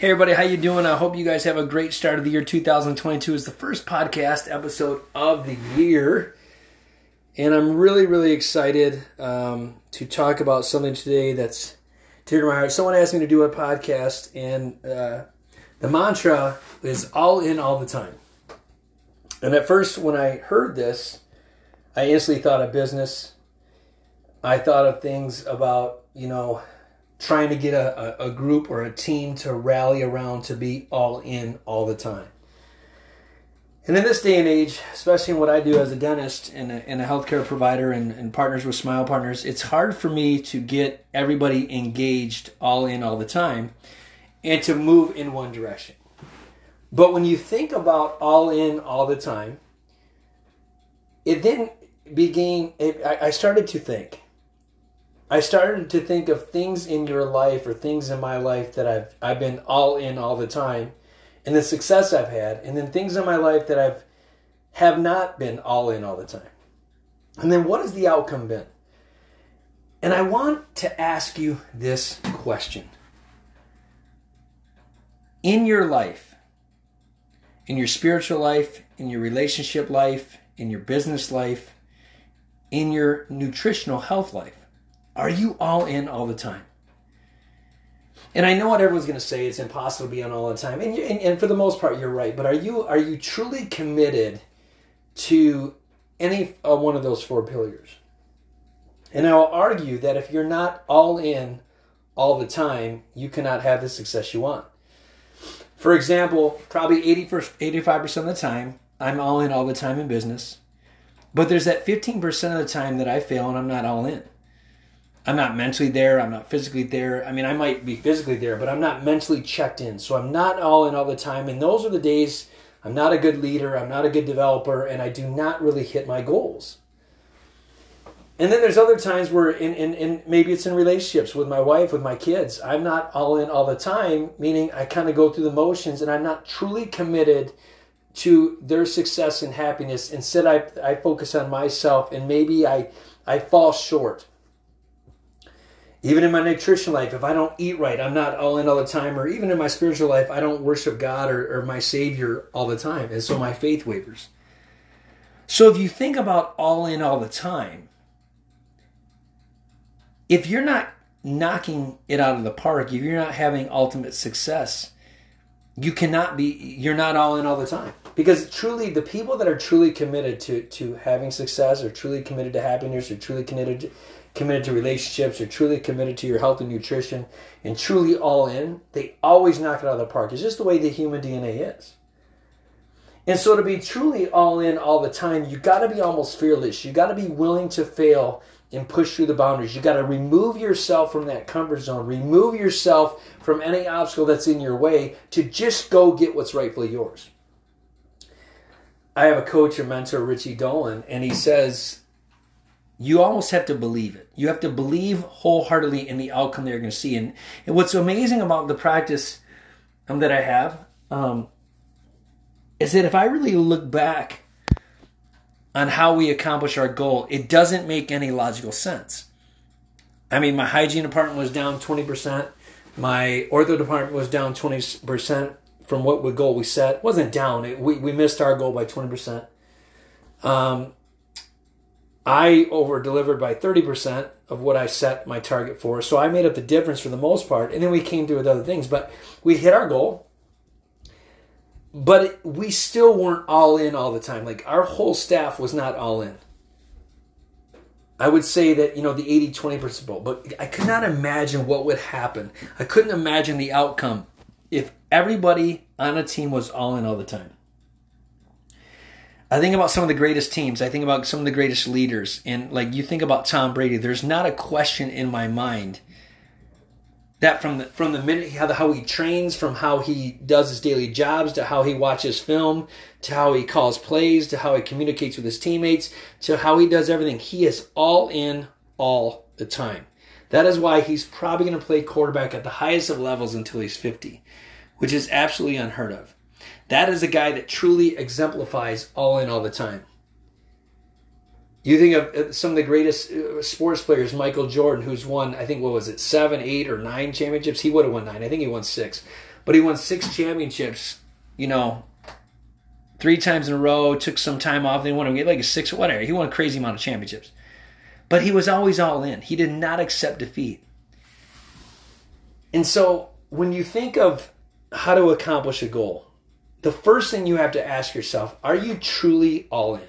Hey everybody, how you doing? I hope you guys have a great start of the year 2022. It's the first podcast episode of the year, and I'm really, really excited um, to talk about something today that's dear to my heart. Someone asked me to do a podcast, and uh, the mantra is "all in, all the time." And at first, when I heard this, I instantly thought of business. I thought of things about you know trying to get a, a, group or a team to rally around to be all in all the time. And in this day and age, especially in what I do as a dentist and a, and a healthcare provider and, and partners with Smile Partners, it's hard for me to get everybody engaged all in all the time and to move in one direction. But when you think about all in all the time, it then began, it, I, I started to think, I started to think of things in your life or things in my life that I've I've been all in all the time and the success I've had and then things in my life that I've have not been all in all the time. And then what has the outcome been? And I want to ask you this question. In your life, in your spiritual life, in your relationship life, in your business life, in your nutritional health life, are you all in all the time? And I know what everyone's going to say. It's impossible to be on all the time, and, and, and for the most part, you're right. But are you are you truly committed to any uh, one of those four pillars? And I will argue that if you're not all in all the time, you cannot have the success you want. For example, probably 80 85% of the time, I'm all in all the time in business. But there's that 15% of the time that I fail and I'm not all in. I'm not mentally there. I'm not physically there. I mean, I might be physically there, but I'm not mentally checked in. So I'm not all in all the time. And those are the days I'm not a good leader. I'm not a good developer, and I do not really hit my goals. And then there's other times where, in, in, in maybe it's in relationships with my wife, with my kids. I'm not all in all the time, meaning I kind of go through the motions, and I'm not truly committed to their success and happiness. Instead, I, I focus on myself, and maybe I I fall short. Even in my nutrition life, if I don't eat right, I'm not all in all the time. Or even in my spiritual life, I don't worship God or, or my Savior all the time. And so my faith wavers. So if you think about all in all the time, if you're not knocking it out of the park, if you're not having ultimate success, you cannot be you're not all in all the time because truly the people that are truly committed to to having success or truly committed to happiness or truly committed committed to relationships, are truly committed to your health and nutrition, and truly all in, they always knock it out of the park. It's just the way the human DNA is. And so to be truly all in all the time, you got to be almost fearless. You got to be willing to fail and push through the boundaries. You got to remove yourself from that comfort zone. Remove yourself from any obstacle that's in your way to just go get what's rightfully yours. I have a coach or mentor, Richie Dolan, and he says you almost have to believe it. You have to believe wholeheartedly in the outcome that you're going to see. And, and what's amazing about the practice um, that I have um, is that if I really look back on how we accomplish our goal, it doesn't make any logical sense. I mean, my hygiene department was down 20%. My ortho department was down 20% from what goal we set. It wasn't down. It, we, we missed our goal by 20%. Um, I over delivered by 30% of what I set my target for. So I made up the difference for the most part. And then we came through with other things. But we hit our goal. But we still weren't all in all the time. Like our whole staff was not all in. I would say that, you know, the 80 20 principle, but I could not imagine what would happen. I couldn't imagine the outcome if everybody on a team was all in all the time. I think about some of the greatest teams. I think about some of the greatest leaders. And like you think about Tom Brady, there's not a question in my mind that from the from the minute how, how he trains, from how he does his daily jobs, to how he watches film, to how he calls plays, to how he communicates with his teammates, to how he does everything, he is all in all the time. That is why he's probably going to play quarterback at the highest of levels until he's 50, which is absolutely unheard of. That is a guy that truly exemplifies all in all the time. You think of uh, some of the greatest uh, sports players, Michael Jordan, who's won, I think, what was it, seven, eight, or nine championships? He would have won nine. I think he won six. but he won six championships, you know, three times in a row, took some time off, then won like a six, or whatever. He won a crazy amount of championships. But he was always all in. He did not accept defeat. And so when you think of how to accomplish a goal, the first thing you have to ask yourself, are you truly all in?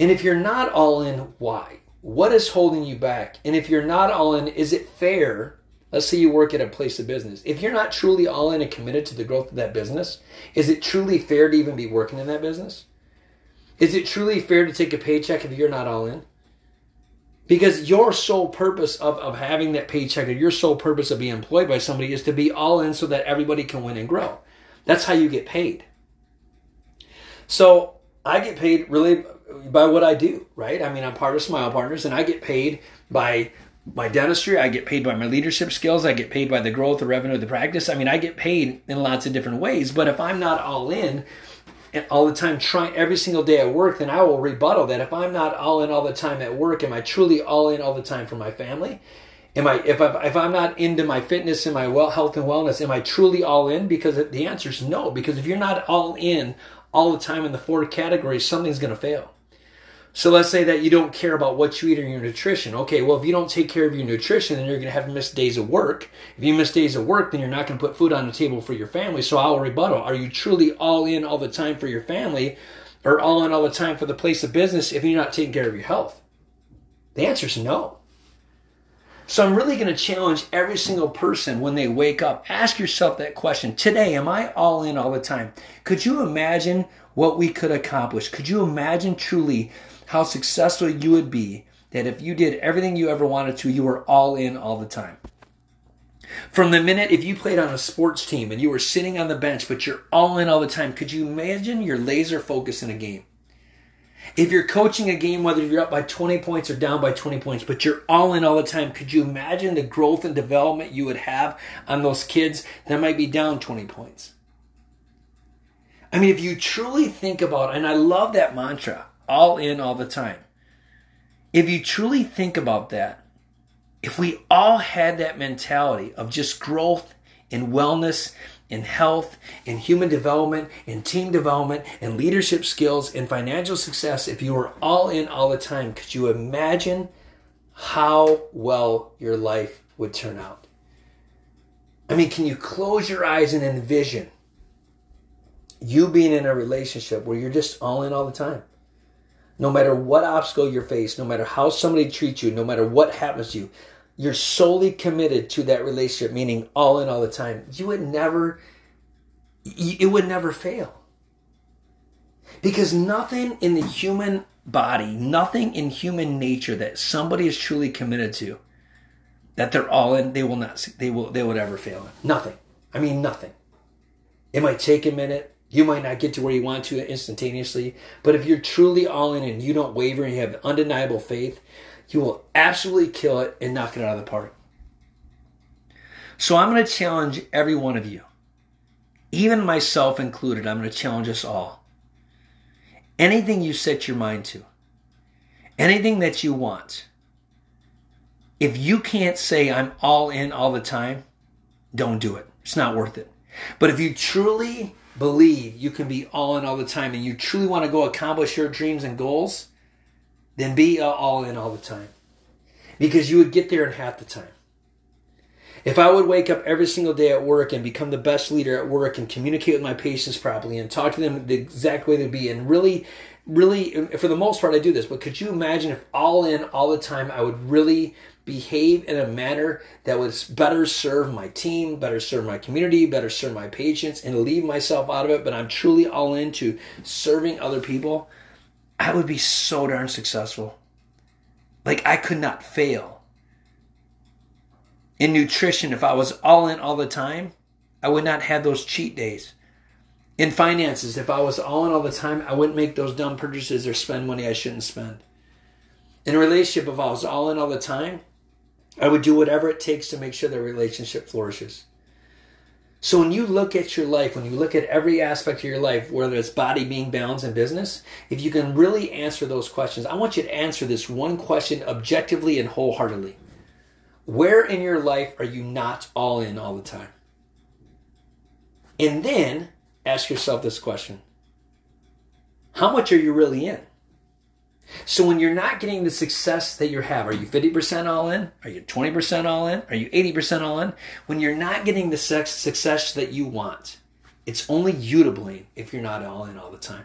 And if you're not all in, why? What is holding you back? And if you're not all in, is it fair? Let's say you work at a place of business. If you're not truly all in and committed to the growth of that business, is it truly fair to even be working in that business? Is it truly fair to take a paycheck if you're not all in? Because your sole purpose of, of having that paycheck or your sole purpose of being employed by somebody is to be all in so that everybody can win and grow. That's how you get paid. So I get paid really by what I do, right? I mean, I'm part of Smile Partners and I get paid by my dentistry, I get paid by my leadership skills, I get paid by the growth, the revenue the practice. I mean, I get paid in lots of different ways, but if I'm not all in eh, all the time trying every single day at work, then I will rebuttal that if I'm not all in all the time at work, am I truly all in all the time for my family? Am I if I if I'm not into my fitness and my well health and wellness, am I truly all in? Because the answer is no. Because if you're not all in all the time in the four categories, something's going to fail. So let's say that you don't care about what you eat or your nutrition. Okay, well, if you don't take care of your nutrition, then you're going to have missed days of work. If you miss days of work, then you're not going to put food on the table for your family. So I'll rebuttal. Are you truly all in all the time for your family or all in all the time for the place of business if you're not taking care of your health? The answer is no. So I'm really going to challenge every single person when they wake up. Ask yourself that question. Today, am I all in all the time? Could you imagine what we could accomplish? Could you imagine truly how successful you would be that if you did everything you ever wanted to, you were all in all the time? From the minute if you played on a sports team and you were sitting on the bench, but you're all in all the time, could you imagine your laser focus in a game? If you're coaching a game, whether you're up by 20 points or down by 20 points, but you're all in all the time, could you imagine the growth and development you would have on those kids that might be down 20 points? I mean, if you truly think about, and I love that mantra, all in all the time. If you truly think about that, if we all had that mentality of just growth and wellness in health, in human development, in team development, in leadership skills, in financial success, if you were all in all the time, could you imagine how well your life would turn out? I mean, can you close your eyes and envision you being in a relationship where you're just all in all the time? No matter what obstacle you face, no matter how somebody treats you, no matter what happens to you, you're solely committed to that relationship, meaning all in all the time, you would never, it would never fail. Because nothing in the human body, nothing in human nature that somebody is truly committed to, that they're all in, they will not, they will, they would ever fail. Nothing. I mean, nothing. It might take a minute. You might not get to where you want to instantaneously, but if you're truly all in and you don't waver and you have undeniable faith, you will absolutely kill it and knock it out of the park. So I'm going to challenge every one of you, even myself included. I'm going to challenge us all. Anything you set your mind to, anything that you want, if you can't say I'm all in all the time, don't do it. It's not worth it. But if you truly believe you can be all in all the time and you truly want to go accomplish your dreams and goals, then be all in all the time. Because you would get there in half the time. If I would wake up every single day at work and become the best leader at work and communicate with my patients properly and talk to them the exact way they'd be and really, really, for the most part, I do this, but could you imagine if all in all the time I would really behave in a manner that would better serve my team, better serve my community, better serve my patients, and leave myself out of it, but I'm truly all into serving other people? I would be so darn successful. Like I could not fail. In nutrition, if I was all in all the time, I would not have those cheat days. In finances, if I was all in all the time, I wouldn't make those dumb purchases or spend money I shouldn't spend. In a relationship, if I was all in all the time, I would do whatever it takes to make sure the relationship flourishes. So when you look at your life, when you look at every aspect of your life, whether it's body, being, balance, and business, if you can really answer those questions, I want you to answer this one question objectively and wholeheartedly. Where in your life are you not all in all the time? And then ask yourself this question How much are you really in? So when you're not getting the success that you have, are you 50% all in? Are you 20% all in? Are you 80% all in? When you're not getting the success that you want, it's only you to blame if you're not all in all the time.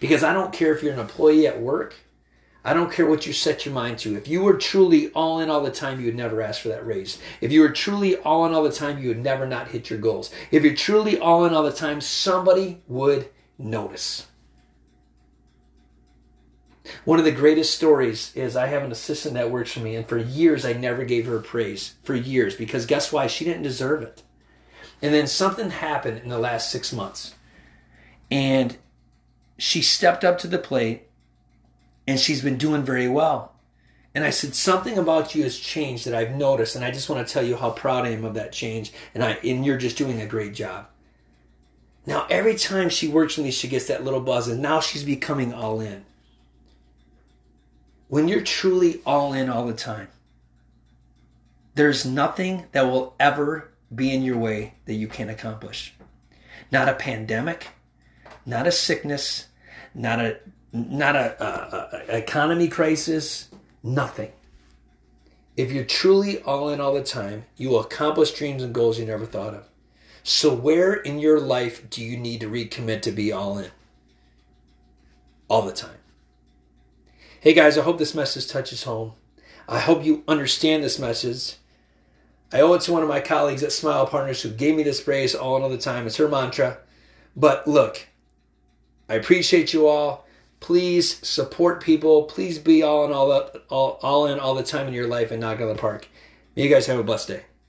Because I don't care if you're an employee at work. I don't care what you set your mind to. If you were truly all in all the time, you would never ask for that raise. If you were truly all in all the time, you would never not hit your goals. If you're truly all in all the time, somebody would notice. One of the greatest stories is I have an assistant that works for me, and for years I never gave her praise. For years, because guess why? She didn't deserve it. And then something happened in the last six months. And she stepped up to the plate and she's been doing very well. And I said, something about you has changed that I've noticed, and I just want to tell you how proud I am of that change. And I and you're just doing a great job. Now every time she works with me, she gets that little buzz, and now she's becoming all in. When you're truly all in all the time, there's nothing that will ever be in your way that you can't accomplish. Not a pandemic, not a sickness, not a not a, a, a economy crisis, nothing. If you're truly all in all the time, you will accomplish dreams and goals you never thought of. So, where in your life do you need to recommit to be all in? All the time. Hey guys, I hope this message touches home. I hope you understand this message. I owe it to one of my colleagues at Smile Partners who gave me this phrase all in the time. It's her mantra. But look, I appreciate you all. Please support people. Please be all in all, the, all, all in all the time in your life and knock on the park. You guys have a blessed day.